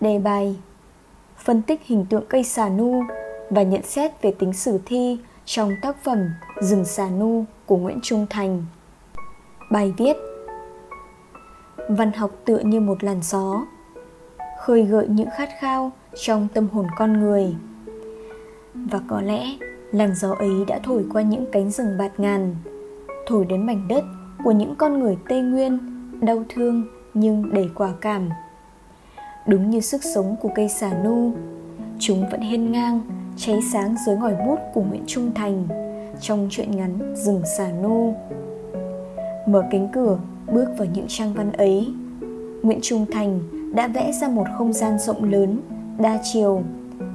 Đề bài, Phân tích hình tượng cây xà nu và nhận xét về tính sử thi trong tác phẩm Rừng xà nu của Nguyễn Trung Thành. Bài viết, Văn học tựa như một làn gió, Khơi gợi những khát khao trong tâm hồn con người Và có lẽ làn gió ấy đã thổi qua những cánh rừng bạt ngàn, Thổi đến mảnh đất của những con người Tây Nguyên, Đau thương nhưng đầy quả cảm Đúng như sức sống của cây xà nu. Chúng vẫn hiên ngang, cháy sáng dưới ngòi bút của Nguyễn Trung Thành Trong truyện ngắn Rừng xà nu. Mở cánh cửa, bước vào những trang văn ấy Nguyễn Trung Thành đã vẽ ra một không gian rộng lớn, đa chiều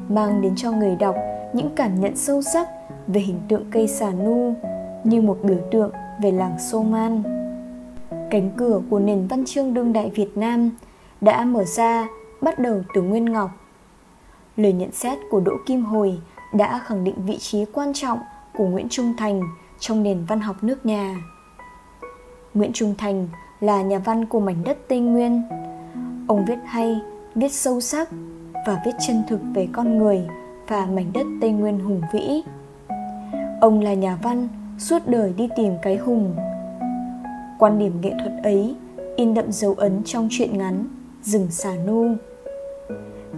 Mang đến cho người đọc những cảm nhận sâu sắc về hình tượng cây xà nu Như một biểu tượng về làng Soman Cánh cửa của nền văn chương đương đại Việt Nam đã mở ra bắt đầu từ Nguyên Ngọc. Lời nhận xét của Đỗ Kim Hồi đã khẳng định vị trí quan trọng của Nguyễn Trung Thành trong nền văn học nước nhà. Nguyễn Trung Thành là nhà văn của mảnh đất Tây Nguyên. Ông viết hay, viết sâu sắc và viết chân thực về con người và mảnh đất Tây Nguyên hùng vĩ. Ông là nhà văn suốt đời đi tìm cái hùng. Quan điểm nghệ thuật ấy in đậm dấu ấn trong truyện ngắn Rừng xà nu.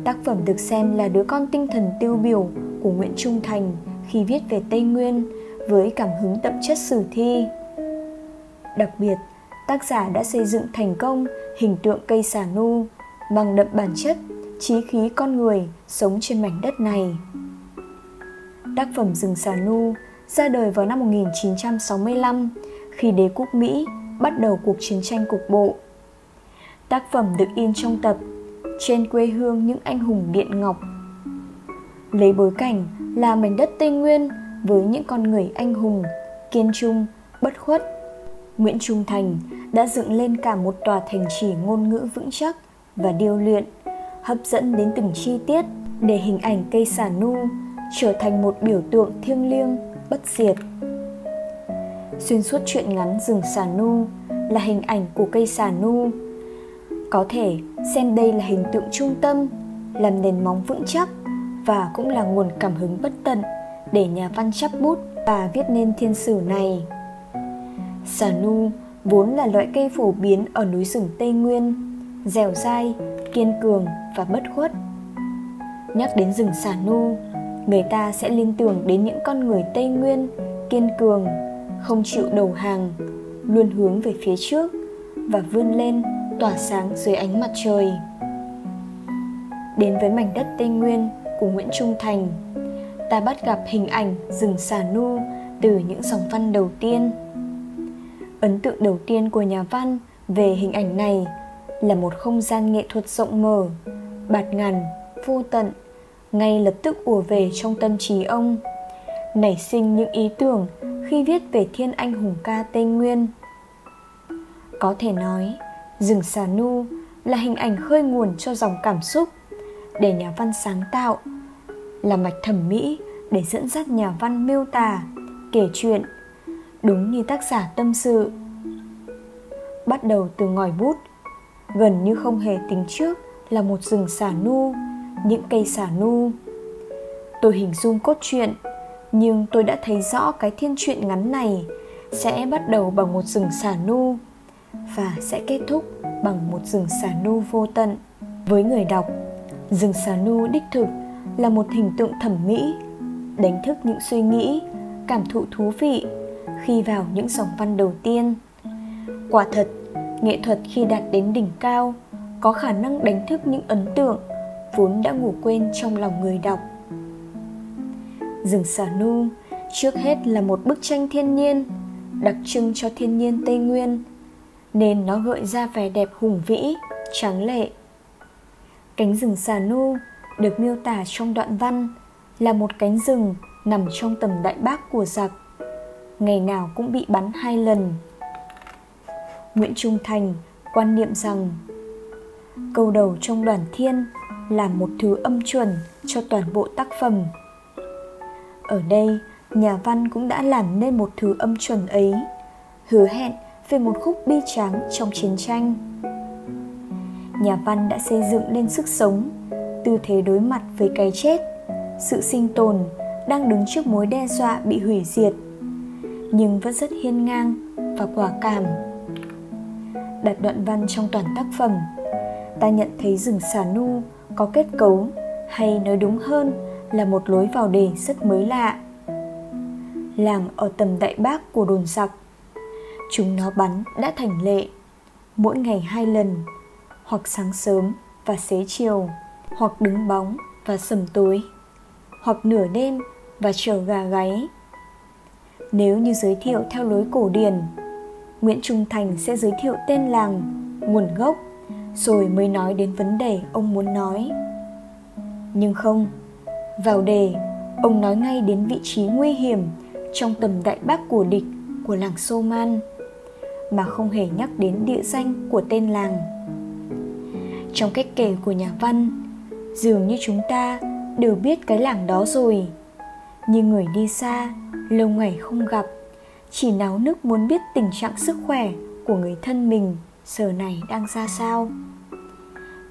Tác phẩm được xem là đứa con tinh thần tiêu biểu của Nguyễn Trung Thành khi viết về Tây Nguyên với cảm hứng đậm chất sử thi. Đặc biệt, tác giả đã xây dựng thành công hình tượng cây xà nu mang đậm bản chất, trí khí con người sống trên mảnh đất này. Tác phẩm Rừng xà nu ra đời vào năm 1965 khi đế quốc Mỹ bắt đầu cuộc chiến tranh cục bộ. Tác phẩm được in trong tập trên quê hương những anh hùng điện ngọc. Lấy bối cảnh là mảnh đất tây nguyên với những con người anh hùng, kiên trung, bất khuất. Nguyễn trung thành đã dựng lên cả một tòa thành trì ngôn ngữ vững chắc và điêu luyện, hấp dẫn đến từng chi tiết để hình ảnh cây xà nu trở thành một biểu tượng thiêng liêng, bất diệt. Xuyên suốt truyện ngắn rừng xà nu là hình ảnh của cây xà nu có thể xem đây là hình tượng trung tâm, làm nền móng vững chắc và cũng là nguồn cảm hứng bất tận để nhà văn chắp bút và viết nên thiên sử này. Xà nu vốn là loại cây phổ biến ở núi rừng tây nguyên, dẻo dai, kiên cường và bất khuất. Nhắc đến rừng xà nu, người ta sẽ liên tưởng đến những con người tây nguyên, kiên cường, không chịu đầu hàng, luôn hướng về phía trước và vươn lên tỏa sáng dưới ánh mặt trời. Đến với mảnh đất tây nguyên của nguyễn trung thành, ta bắt gặp hình ảnh rừng xà nu từ những dòng văn đầu tiên. Ấn tượng đầu tiên của nhà văn về hình ảnh này là một không gian nghệ thuật rộng mở, bạt ngàn, vô tận, ngay lập tức ùa về trong tâm trí ông, nảy sinh những ý tưởng khi viết về thiên anh hùng ca tây nguyên. Có thể nói rừng xà nu là hình ảnh khơi nguồn cho dòng cảm xúc để nhà văn sáng tạo, là mạch thẩm mỹ để dẫn dắt nhà văn miêu tả, kể chuyện, đúng như tác giả tâm sự. Bắt đầu từ ngòi bút, gần như không hề tính trước là một rừng xà nu, những cây xà nu. Tôi hình dung cốt truyện, nhưng tôi đã thấy rõ cái thiên truyện ngắn này sẽ bắt đầu bằng một rừng xà nu và sẽ kết thúc bằng một rừng xà nu vô tận. Với người đọc, rừng xà nu đích thực là một hình tượng thẩm mỹ, đánh thức những suy nghĩ, cảm thụ thú vị khi vào những dòng văn đầu tiên. Quả thật, nghệ thuật khi đạt đến đỉnh cao có khả năng đánh thức những ấn tượng vốn đã ngủ quên trong lòng người đọc. Rừng xà nu trước hết là một bức tranh thiên nhiên, đặc trưng cho thiên nhiên tây nguyên nên nó gợi ra vẻ đẹp hùng vĩ, tráng lệ. Cánh rừng xà nu được miêu tả trong đoạn văn là một cánh rừng nằm trong tầm đại bác của giặc, ngày nào cũng bị bắn hai lần. Nguyễn trung thành quan niệm rằng, câu đầu trong đoàn thiên là một thứ âm chuẩn cho toàn bộ tác phẩm. Ở đây, nhà văn cũng đã làm nên một thứ âm chuẩn ấy, hứa hẹn về một khúc bi tráng trong chiến tranh. Nhà văn đã xây dựng lên sức sống, tư thế đối mặt với cái chết, sự sinh tồn đang đứng trước mối đe dọa bị hủy diệt, nhưng vẫn rất hiên ngang và quả cảm. Đặt đoạn văn trong toàn tác phẩm, ta nhận thấy rừng xà nu có kết cấu hay nói đúng hơn là một lối vào đề rất mới lạ. Làng ở tầm đại bác của đồn giặc chúng nó bắn đã thành lệ. Mỗi ngày hai lần, hoặc sáng sớm và xế chiều, hoặc đứng bóng và sầm tối, hoặc nửa đêm và chờ gà gáy. Nếu như giới thiệu theo lối cổ điển, nguyễn trung thành sẽ giới thiệu tên làng, nguồn gốc, rồi mới nói đến vấn đề ông muốn nói. Nhưng không, vào đề, ông nói ngay đến vị trí nguy hiểm trong tầm đại bác của địch của làng Soman mà không hề nhắc đến địa danh của tên làng. Trong cách kể của nhà văn, dường như chúng ta đều biết cái làng đó rồi. Nhưng người đi xa, lâu ngày không gặp, chỉ náo nức muốn biết tình trạng sức khỏe của người thân mình giờ này đang ra sao.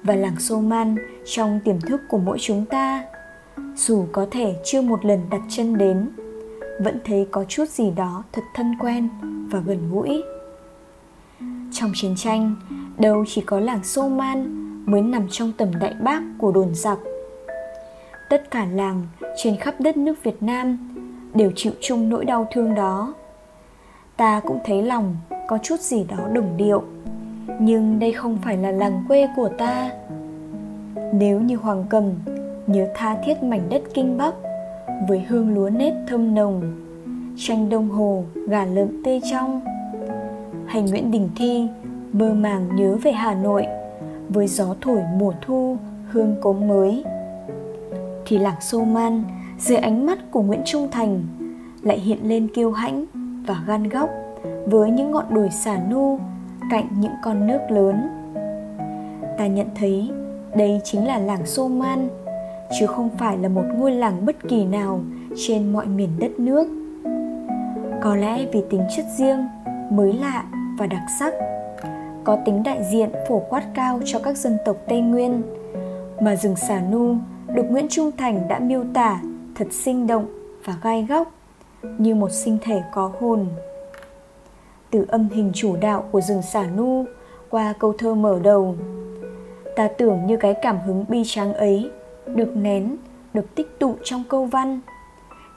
Và làng Soman trong tiềm thức của mỗi chúng ta, dù có thể chưa một lần đặt chân đến, vẫn thấy có chút gì đó thật thân quen và gần gũi trong chiến tranh. Đâu chỉ có làng Soman mới nằm trong tầm đại bác của đồn giặc tất cả làng trên khắp đất nước Việt Nam đều chịu chung nỗi đau thương đó. Ta cũng thấy lòng có chút gì đó đồng điệu, nhưng đây không phải là làng quê của ta. Nếu như hoàng cầm nhớ tha thiết mảnh đất kinh bắc với hương lúa nếp thơm nồng tranh đông hồ gà lợn tê trong hay nguyễn đình thi, mơ màng nhớ về hà nội, với gió thổi mùa thu, hương cốm mới. Thì làng xô man, dưới ánh mắt của nguyễn trung thành, lại hiện lên kiêu hãnh và gan góc với những ngọn đồi xà nu cạnh những con nước lớn. Ta nhận thấy đây chính là làng xô man, chứ không phải là một ngôi làng bất kỳ nào trên mọi miền đất nước. Có lẽ vì tính chất riêng mới lạ và đặc sắc. Có tính đại diện phổ quát cao cho các dân tộc tây nguyên. Mà rừng xà nu được nguyễn trung thành đã miêu tả thật sinh động và gai góc, như một sinh thể có hồn. Từ âm hình chủ đạo của rừng xà nu qua câu thơ mở đầu, ta tưởng như cái cảm hứng bi tráng ấy được nén, được tích tụ trong câu văn,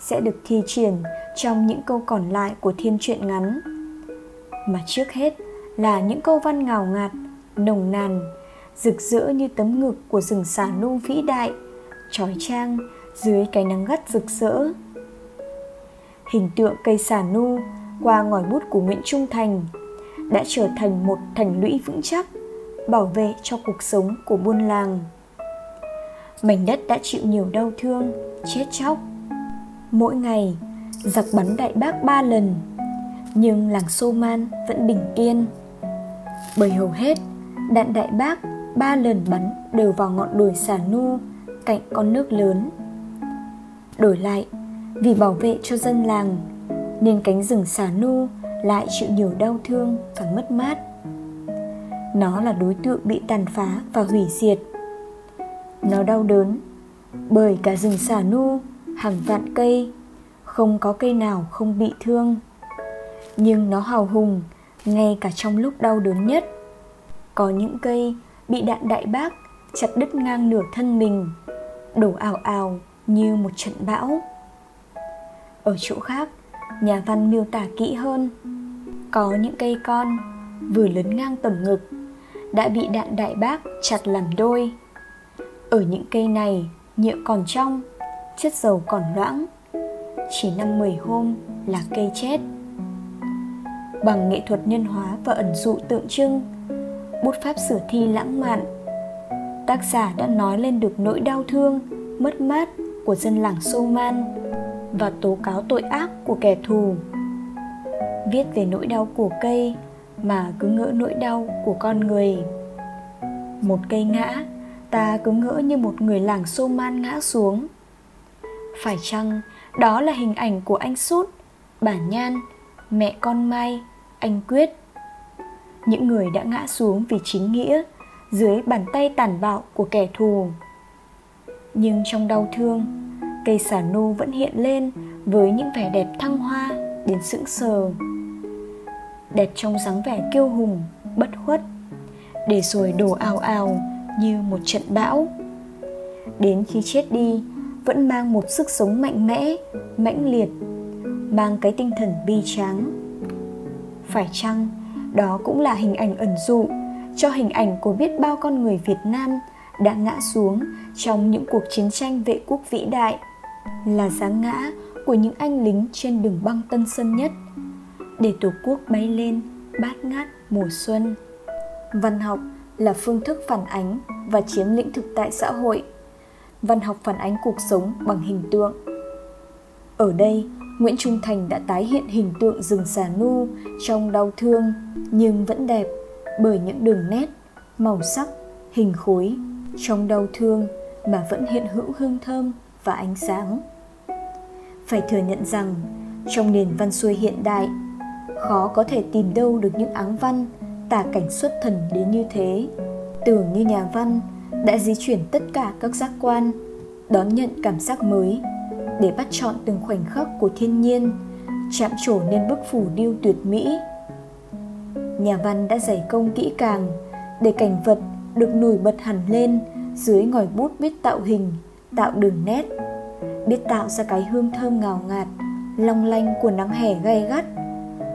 sẽ được thi triển trong những câu còn lại của thiên truyện ngắn mà trước hết là những câu văn ngào ngạt, nồng nàn, rực rỡ như tấm ngực của rừng xà nu vĩ đại, trói trang dưới cái nắng gắt rực rỡ. Hình tượng cây xà nu qua ngòi bút của nguyễn trung thành đã trở thành một thành lũy vững chắc, bảo vệ cho cuộc sống của buôn làng. Mảnh đất đã chịu nhiều đau thương, chết chóc. Mỗi ngày, giặc bắn đại bác ba lần nhưng làng Soman vẫn bình yên. Bởi hầu hết, đạn đại bác ba lần bắn đều vào ngọn đồi xà nu, cạnh con nước lớn. Đổi lại, vì bảo vệ cho dân làng, nên cánh rừng xà nu lại chịu nhiều đau thương và mất mát. Nó là đối tượng bị tàn phá và hủy diệt. Nó đau đớn bởi cả rừng xà nu hàng vạn cây, không có cây nào không bị thương nhưng nó hào hùng, ngay cả trong lúc đau đớn nhất. Có những cây bị đạn đại bác chặt đứt ngang nửa thân mình, đổ ảo ảo như một trận bão. Ở chỗ khác, nhà văn miêu tả kỹ hơn, có những cây con vừa lớn ngang tầm ngực, đã bị đạn đại bác chặt làm đôi. Ở những cây này, nhựa còn trong, chất dầu còn loãng. Chỉ năm mười hôm là cây chết bằng nghệ thuật nhân hóa và ẩn dụ tượng trưng. Bút pháp sử thi lãng mạn. Tác giả đã nói lên được nỗi đau thương, mất mát của dân làng Soman và tố cáo tội ác của kẻ thù. Viết về nỗi đau của cây mà cứ ngỡ nỗi đau của con người. Một cây ngã, ta cứ ngỡ như một người làng Soman ngã xuống. Phải chăng đó là hình ảnh của anh sút, bản nhan mẹ con mai anh quyết những người đã ngã xuống vì chính nghĩa dưới bàn tay tàn bạo của kẻ thù. Nhưng trong đau thương, cây xà nu vẫn hiện lên với những vẻ đẹp thăng hoa đến sững sờ. Đẹp trong dáng vẻ kiêu hùng, bất khuất, để rồi đổ ào ào như một trận bão. Đến khi chết đi, vẫn mang một sức sống mạnh mẽ, mãnh liệt, mang cái tinh thần bi tráng. Phải chăng đó cũng là hình ảnh ẩn dụ cho hình ảnh của biết bao con người Việt Nam đã ngã xuống trong những cuộc chiến tranh vệ quốc vĩ đại là dáng ngã của những anh lính trên đường băng Tân Sơn Nhất để Tổ quốc bay lên bát ngát mùa xuân. Văn học là phương thức phản ánh và chiếm lĩnh thực tại xã hội. Văn học phản ánh cuộc sống bằng hình tượng. Ở đây, Nguyễn Trung Thành đã tái hiện hình tượng rừng xà nu trong đau thương nhưng vẫn đẹp bởi những đường nét, màu sắc, hình khối trong đau thương mà vẫn hiện hữu hương thơm và ánh sáng. Phải thừa nhận rằng trong nền văn xuôi hiện đại, khó có thể tìm đâu được những áng văn tả cảnh xuất thần đến như thế. Tưởng như nhà văn đã di chuyển tất cả các giác quan, đón nhận cảm giác mới để bắt chọn từng khoảnh khắc của thiên nhiên, chạm trổ nên bức phủ điêu tuyệt mỹ. Nhà văn đã giải công kỹ càng để cảnh vật được nổi bật hẳn lên dưới ngòi bút biết tạo hình, tạo đường nét, biết tạo ra cái hương thơm ngào ngạt, long lanh của nắng hè gay gắt,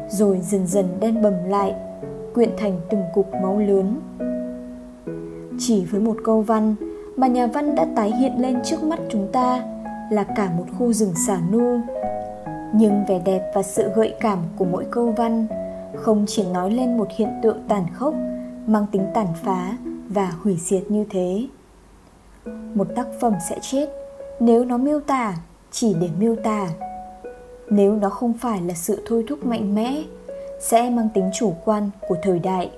rồi dần dần đen bầm lại, quyện thành từng cục máu lớn. Chỉ với một câu văn mà nhà văn đã tái hiện lên trước mắt chúng ta là cả một khu rừng xả nu. Nhưng vẻ đẹp và sự gợi cảm của mỗi câu văn không chỉ nói lên một hiện tượng tàn khốc mang tính tàn phá và hủy diệt như thế. Một tác phẩm sẽ chết nếu nó miêu tả chỉ để miêu tả. Nếu nó không phải là sự thôi thúc mạnh mẽ, sẽ mang tính chủ quan của thời đại.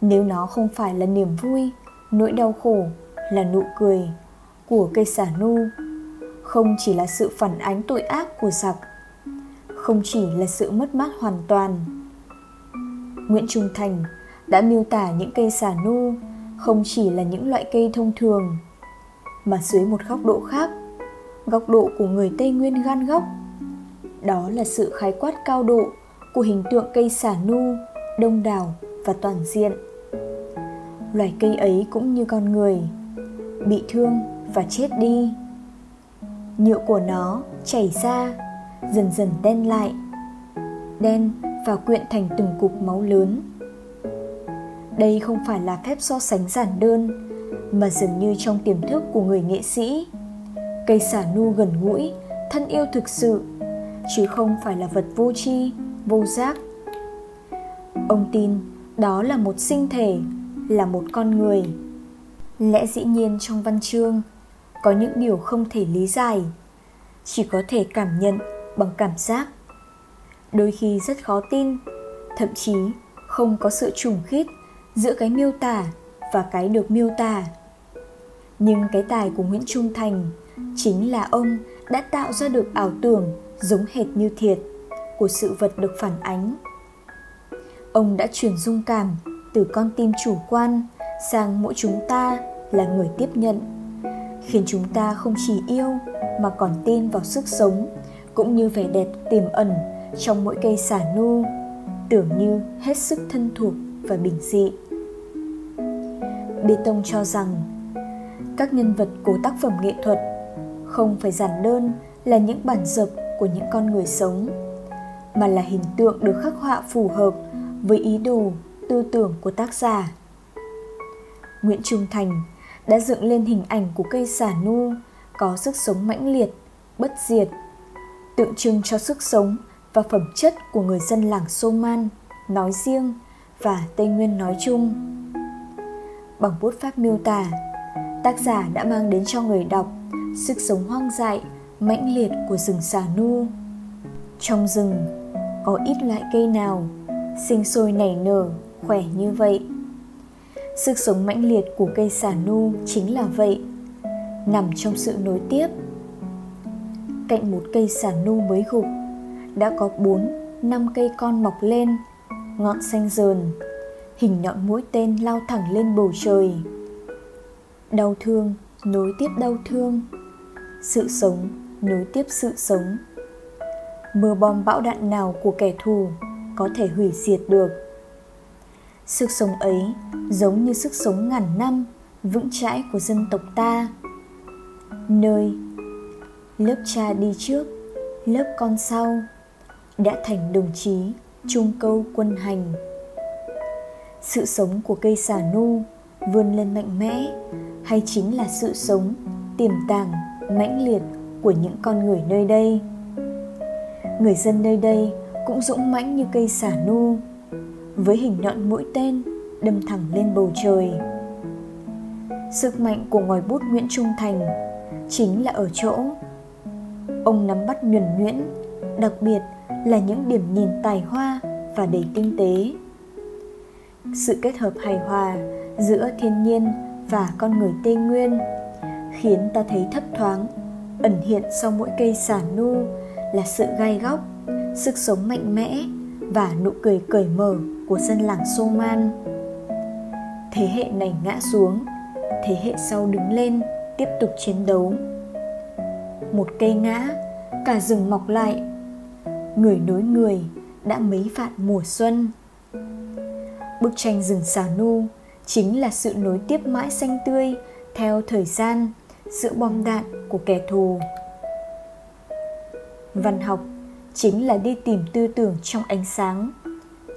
Nếu nó không phải là niềm vui, nỗi đau khổ là nụ cười của cây xả nu không chỉ là sự phản ánh tội ác của giặc, không chỉ là sự mất mát hoàn toàn. Nguyễn trung thành đã miêu tả những cây xà nu không chỉ là những loại cây thông thường, mà dưới một góc độ khác, góc độ của người tây nguyên gan góc, đó là sự khái quát cao độ của hình tượng cây xả nu, đông đảo và toàn diện. Loài cây ấy cũng như con người, bị thương và chết đi nhựa của nó chảy ra, dần dần đen lại, đen và quyện thành từng cục máu lớn. Đây không phải là phép so sánh giản đơn, mà dường như trong tiềm thức của người nghệ sĩ. Cây xả nu gần gũi, thân yêu thực sự, chứ không phải là vật vô tri, vô giác. Ông tin đó là một sinh thể, là một con người. Lẽ dĩ nhiên trong văn chương có những điều không thể lý giải. Chỉ có thể cảm nhận bằng cảm giác. Đôi khi rất khó tin, thậm chí không có sự trùng khít giữa cái miêu tả và cái được miêu tả. Nhưng cái tài của nguyễn trung thành chính là ông đã tạo ra được ảo tưởng giống hệt như thiệt của sự vật được phản ánh. Ông đã truyền dung cảm từ con tim chủ quan sang mỗi chúng ta là người tiếp nhận khiến chúng ta không chỉ yêu mà còn tin vào sức sống, cũng như vẻ đẹp tiềm ẩn trong mỗi cây xả nu, tưởng như hết sức thân thuộc và bình dị. Bê tông cho rằng, các nhân vật của tác phẩm nghệ thuật không phải giản đơn là những bản dập của những con người sống, mà là hình tượng được khắc họa phù hợp với ý đồ, tư tưởng của tác giả. Nguyễn trung thành đã dựng lên hình ảnh của cây xả nu có sức sống mãnh liệt, bất diệt, tượng trưng cho sức sống và phẩm chất của người dân làng Soman nói riêng và Tây Nguyên nói chung. Bằng bút pháp miêu tả, tác giả đã mang đến cho người đọc sức sống hoang dại, mãnh liệt của rừng xà nu. Trong rừng có ít loại cây nào sinh sôi nảy nở khỏe như vậy Sức sống mãnh liệt của cây xà nu chính là vậy, nằm trong sự nối tiếp. Cạnh một cây xà nu mới gục, đã có bốn, năm cây con mọc lên, ngọn xanh dờn, hình nhọn mũi tên lao thẳng lên bầu trời. Đau thương nối tiếp đau thương. Sự sống nối tiếp sự sống. Mưa bom bão đạn nào của kẻ thù có thể hủy diệt được? Sức sống ấy giống như sức sống ngàn năm vững chãi của dân tộc ta. Nơi lớp cha đi trước, lớp con sau đã thành đồng chí trung câu quân hành. Sự sống của cây xà nu vươn lên mạnh mẽ hay chính là sự sống tiềm tàng, mãnh liệt của những con người nơi đây? Người dân nơi đây cũng dũng mãnh như cây xả nu với hình nhọn mũi tên đâm thẳng lên bầu trời. Sức mạnh của ngòi bút nguyễn trung thành chính là ở chỗ ông nắm bắt nhuần nhuyễn, đặc biệt là những điểm nhìn tài hoa và đầy tinh tế. Sự kết hợp hài hòa giữa thiên nhiên và con người tây nguyên khiến ta thấy thấp thoáng, ẩn hiện sau mỗi cây xả nu là sự gai góc, sức sống mạnh mẽ và nụ cười cởi mở của dân làng Soman. Thế hệ này ngã xuống, thế hệ sau đứng lên, tiếp tục chiến đấu. Một cây ngã, cả rừng mọc lại. Người nối người đã mấy vạn mùa xuân. Bức tranh rừng xà nu chính là sự nối tiếp mãi xanh tươi theo thời gian giữa bom đạn của kẻ thù. Văn học chính là đi tìm tư tưởng trong ánh sáng.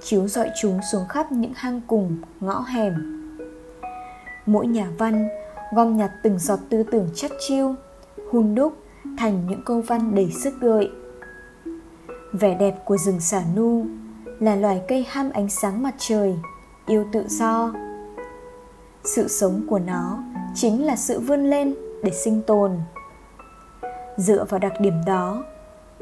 Chiếu dọi chúng xuống khắp những hang cùng, ngõ hẻm. Mỗi nhà văn gom nhặt từng giọt tư tưởng chất chiêu, hun đúc thành những câu văn đầy sức gợi. Vẻ đẹp của rừng xả nu là loài cây ham ánh sáng mặt trời, yêu tự do. Sự sống của nó chính là sự vươn lên để sinh tồn. Dựa vào đặc điểm đó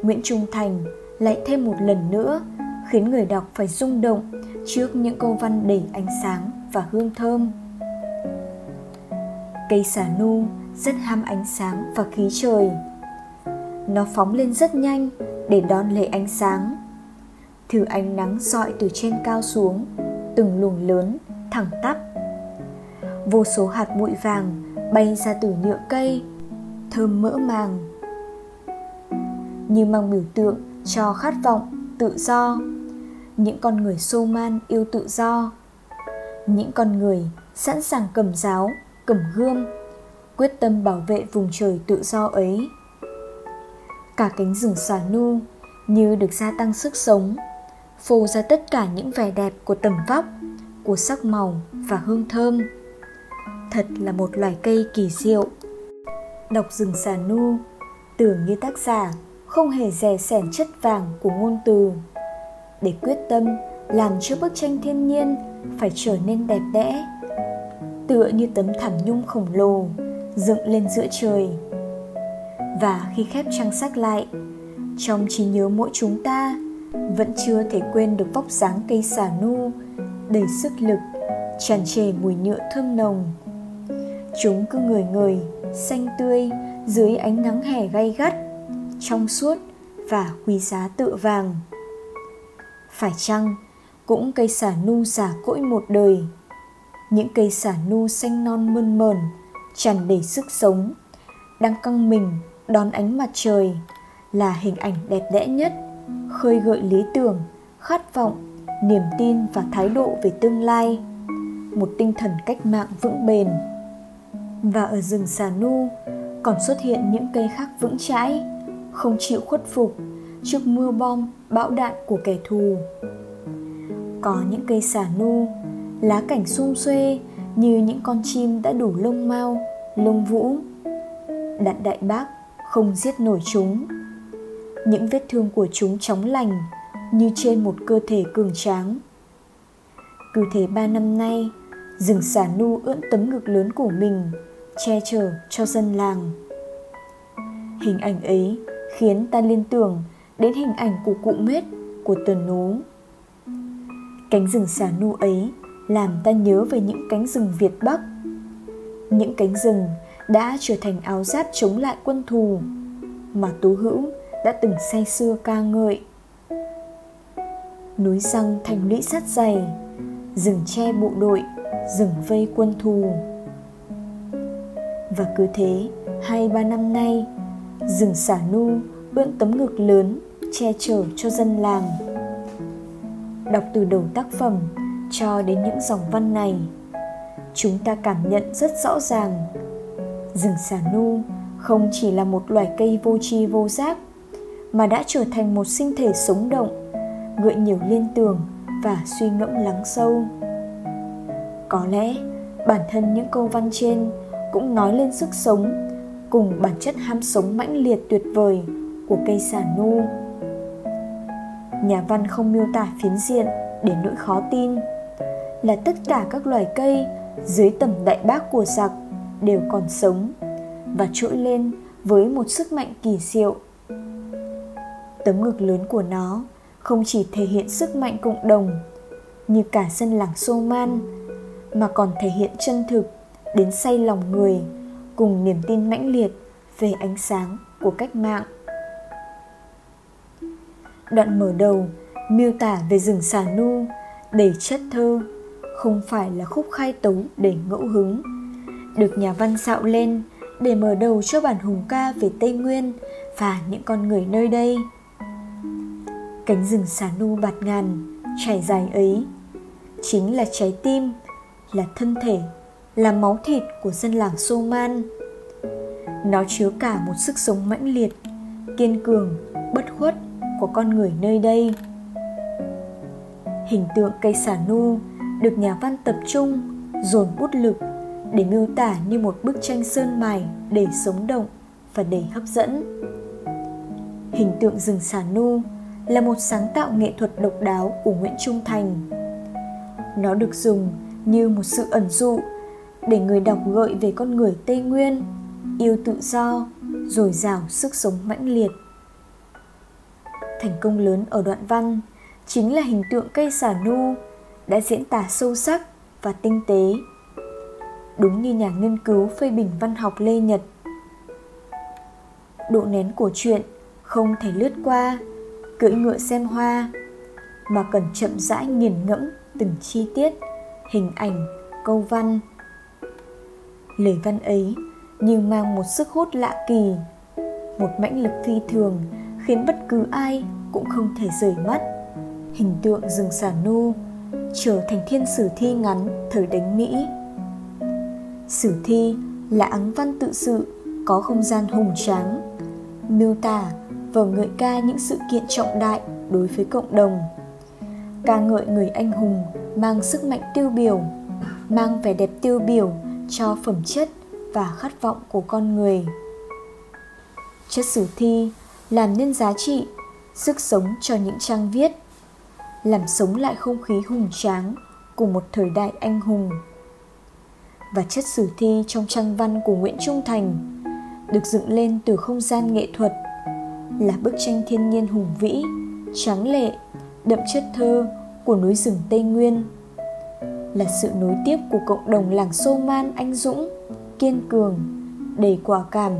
Nguyễn Trung Thành lại thêm một lần nữa khiến người đọc phải rung động trước những câu văn đầy ánh sáng và hương thơm. Cây xà nu rất ham ánh sáng và khí trời. Nó phóng lên rất nhanh để đón lấy ánh sáng. Thử ánh nắng dọi từ trên cao xuống, từng luồng lớn, thẳng tắp. Vô số hạt bụi vàng bay ra từ nhựa cây, thơm mỡ màng như mang biểu tượng cho khát vọng, tự do. Những con người xô man yêu tự do. Những con người sẵn sàng cầm giáo, cầm gươm, quyết tâm bảo vệ vùng trời tự do ấy. Cả cánh rừng xà nu như được gia tăng sức sống, phô ra tất cả những vẻ đẹp của tầm vóc, của sắc màu và hương thơm. Thật là một loài cây kỳ diệu. Đọc rừng xà nu, tưởng như tác giả không hề rè sẻn chất vàng của ngôn từ. Để quyết tâm, làm cho bức tranh thiên nhiên phải trở nên đẹp đẽ, tựa như tấm thảm nhung khổng lồ dựng lên giữa trời. Và khi khép trang sách lại, trong trí nhớ mỗi chúng ta vẫn chưa thể quên được vóc dáng cây xà nu đầy sức lực, tràn trề mùi nhựa thơm nồng. Chúng cứ người người xanh tươi dưới ánh nắng hè gay gắt trong suốt và quý giá tựa vàng. Phải chăng cũng cây xả nu giả cỗi một đời? Những cây xả nu xanh non mơn mờn tràn đầy sức sống, đang căng mình đón ánh mặt trời là hình ảnh đẹp đẽ nhất, khơi gợi lý tưởng, khát vọng, niềm tin và thái độ về tương lai. Một tinh thần cách mạng vững bền. Và ở rừng xà nu còn xuất hiện những cây khác vững chãi không chịu khuất phục trước mưa bom, bão đạn của kẻ thù. Có những cây xả nu lá cảnh xung xuê như những con chim đã đủ lông mau, lông vũ. Đạn đại bác không giết nổi chúng. Những vết thương của chúng chóng lành như trên một cơ thể cường tráng. Cứ thế ba năm nay, rừng xả nu ưỡn tấm ngực lớn của mình che chở cho dân làng. Hình ảnh ấy khiến ta liên tưởng đến hình ảnh của cụ mết, của tuần nú. Cánh rừng xà nu ấy làm ta nhớ về những cánh rừng việt bắc. Những cánh rừng đã trở thành áo giáp chống lại quân thù mà tú hữu đã từng say sưa ca ngợi. Núi răng thành lũy sắt dày, rừng che bộ đội, rừng vây quân thù. Và cứ thế, hai ba năm nay rừng xả nu bươn tấm ngực lớn, che chở cho dân làng. Đọc từ đầu tác phẩm cho đến những dòng văn này, chúng ta cảm nhận rất rõ ràng. Rừng xả nu không chỉ là một loài cây vô tri vô giác, mà đã trở thành một sinh thể sống động gợi nhiều liên tưởng và suy ngẫm lắng sâu. Có lẽ bản thân những câu văn trên cũng nói lên sức sống cùng bản chất ham sống mãnh liệt tuyệt vời của cây xà nu. Nhà văn không miêu tả phiến diện để nỗi khó tin là tất cả các loài cây dưới tầm đại bác của giặc đều còn sống và trỗi lên với một sức mạnh kỳ diệu. Tấm ngực lớn của nó không chỉ thể hiện sức mạnh cộng đồng như cả dân làng Soman mà còn thể hiện chân thực đến say lòng người cùng niềm tin mãnh liệt về ánh sáng của cách mạng. Đoạn mở đầu miêu tả về rừng xà nu đầy chất thơ không phải là khúc khai tấu để ngẫu hứng được nhà văn xạo lên để mở đầu cho bản hùng ca về Tây Nguyên và những con người nơi đây. Cánh rừng xà nu bạt ngàn, trải dài ấy chính là trái tim, là thân thể, là máu thịt của dân làng Soman. Nó chứa cả một sức sống mãnh liệt, kiên cường, bất khuất của con người nơi đây. Hình tượng cây xà nu được nhà văn tập trung, dồn bút lực để miêu tả như một bức tranh sơn mài để sống động và đầy hấp dẫn. Hình tượng rừng xà nu là một sáng tạo nghệ thuật độc đáo của Nguyễn Trung Thành. Nó được dùng như một sự ẩn dụ để người đọc gợi về con người Tây Nguyên, yêu tự do, dồi dào sức sống mãnh liệt. Thành công lớn ở đoạn văn chính là hình tượng cây xà nu đã diễn tả sâu sắc và tinh tế đúng như nhà nghiên cứu phê bình văn học Lê Nhật. Độ nén của chuyện không thể lướt qua, cưỡi ngựa xem hoa, mà cần chậm rãi nghiền ngẫm từng chi tiết, hình ảnh, câu văn. Lời văn ấy như mang một sức hút lạ kỳ, một mãnh lực phi thường khiến bất cứ ai cũng không thể rời mắt. Hình tượng rừng xà nu trở thành thiên sử thi ngắn thời đánh Mỹ Sử thi là áng văn tự sự có không gian hùng tráng, miêu tả và ngợi ca những sự kiện trọng đại đối với cộng đồng. Ca ngợi người anh hùng mang sức mạnh tiêu biểu, mang vẻ đẹp tiêu biểu cho phẩm chất và khát vọng của con người. Chất sử thi làm nên giá trị, sức sống cho những trang viết, làm sống lại không khí hùng tráng của một thời đại anh hùng và chất sử thi trong trang văn của Nguyễn Trung Thành được dựng lên từ không gian nghệ thuật là bức tranh thiên nhiên hùng vĩ, tráng lệ, đậm chất thơ của núi rừng Tây Nguyên là sự nối tiếp của cộng đồng làng Sô Man anh dũng, kiên cường, đầy quả cảm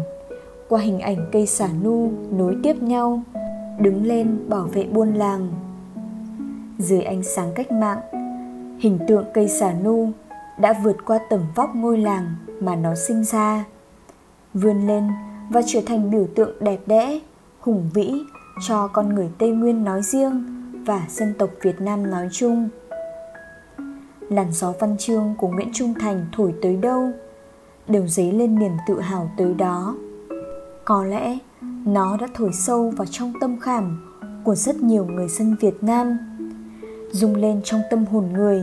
qua hình ảnh cây xả nu nối tiếp nhau đứng lên bảo vệ buôn làng. Dưới ánh sáng cách mạng hình tượng cây xả nu đã vượt qua tầm vóc ngôi làng mà nó sinh ra vươn lên và trở thành biểu tượng đẹp đẽ hùng vĩ cho con người tây nguyên nói riêng và dân tộc việt nam nói chung làn gió văn chương của nguyễn trung thành thổi tới đâu. Đều dấy lên niềm tự hào tới đó. Có lẽ, nó đã thổi sâu vào trong tâm khảm của rất nhiều người dân việt nam. Rung lên trong tâm hồn người,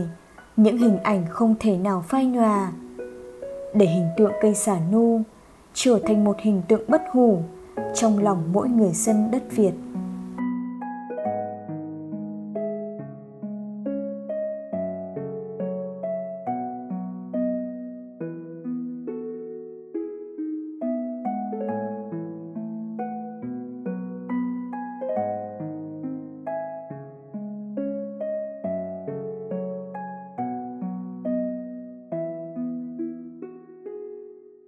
những hình ảnh không thể nào phai nhòa. Để hình tượng cây xả nu trở thành một hình tượng bất hủ trong lòng mỗi người dân đất Việt.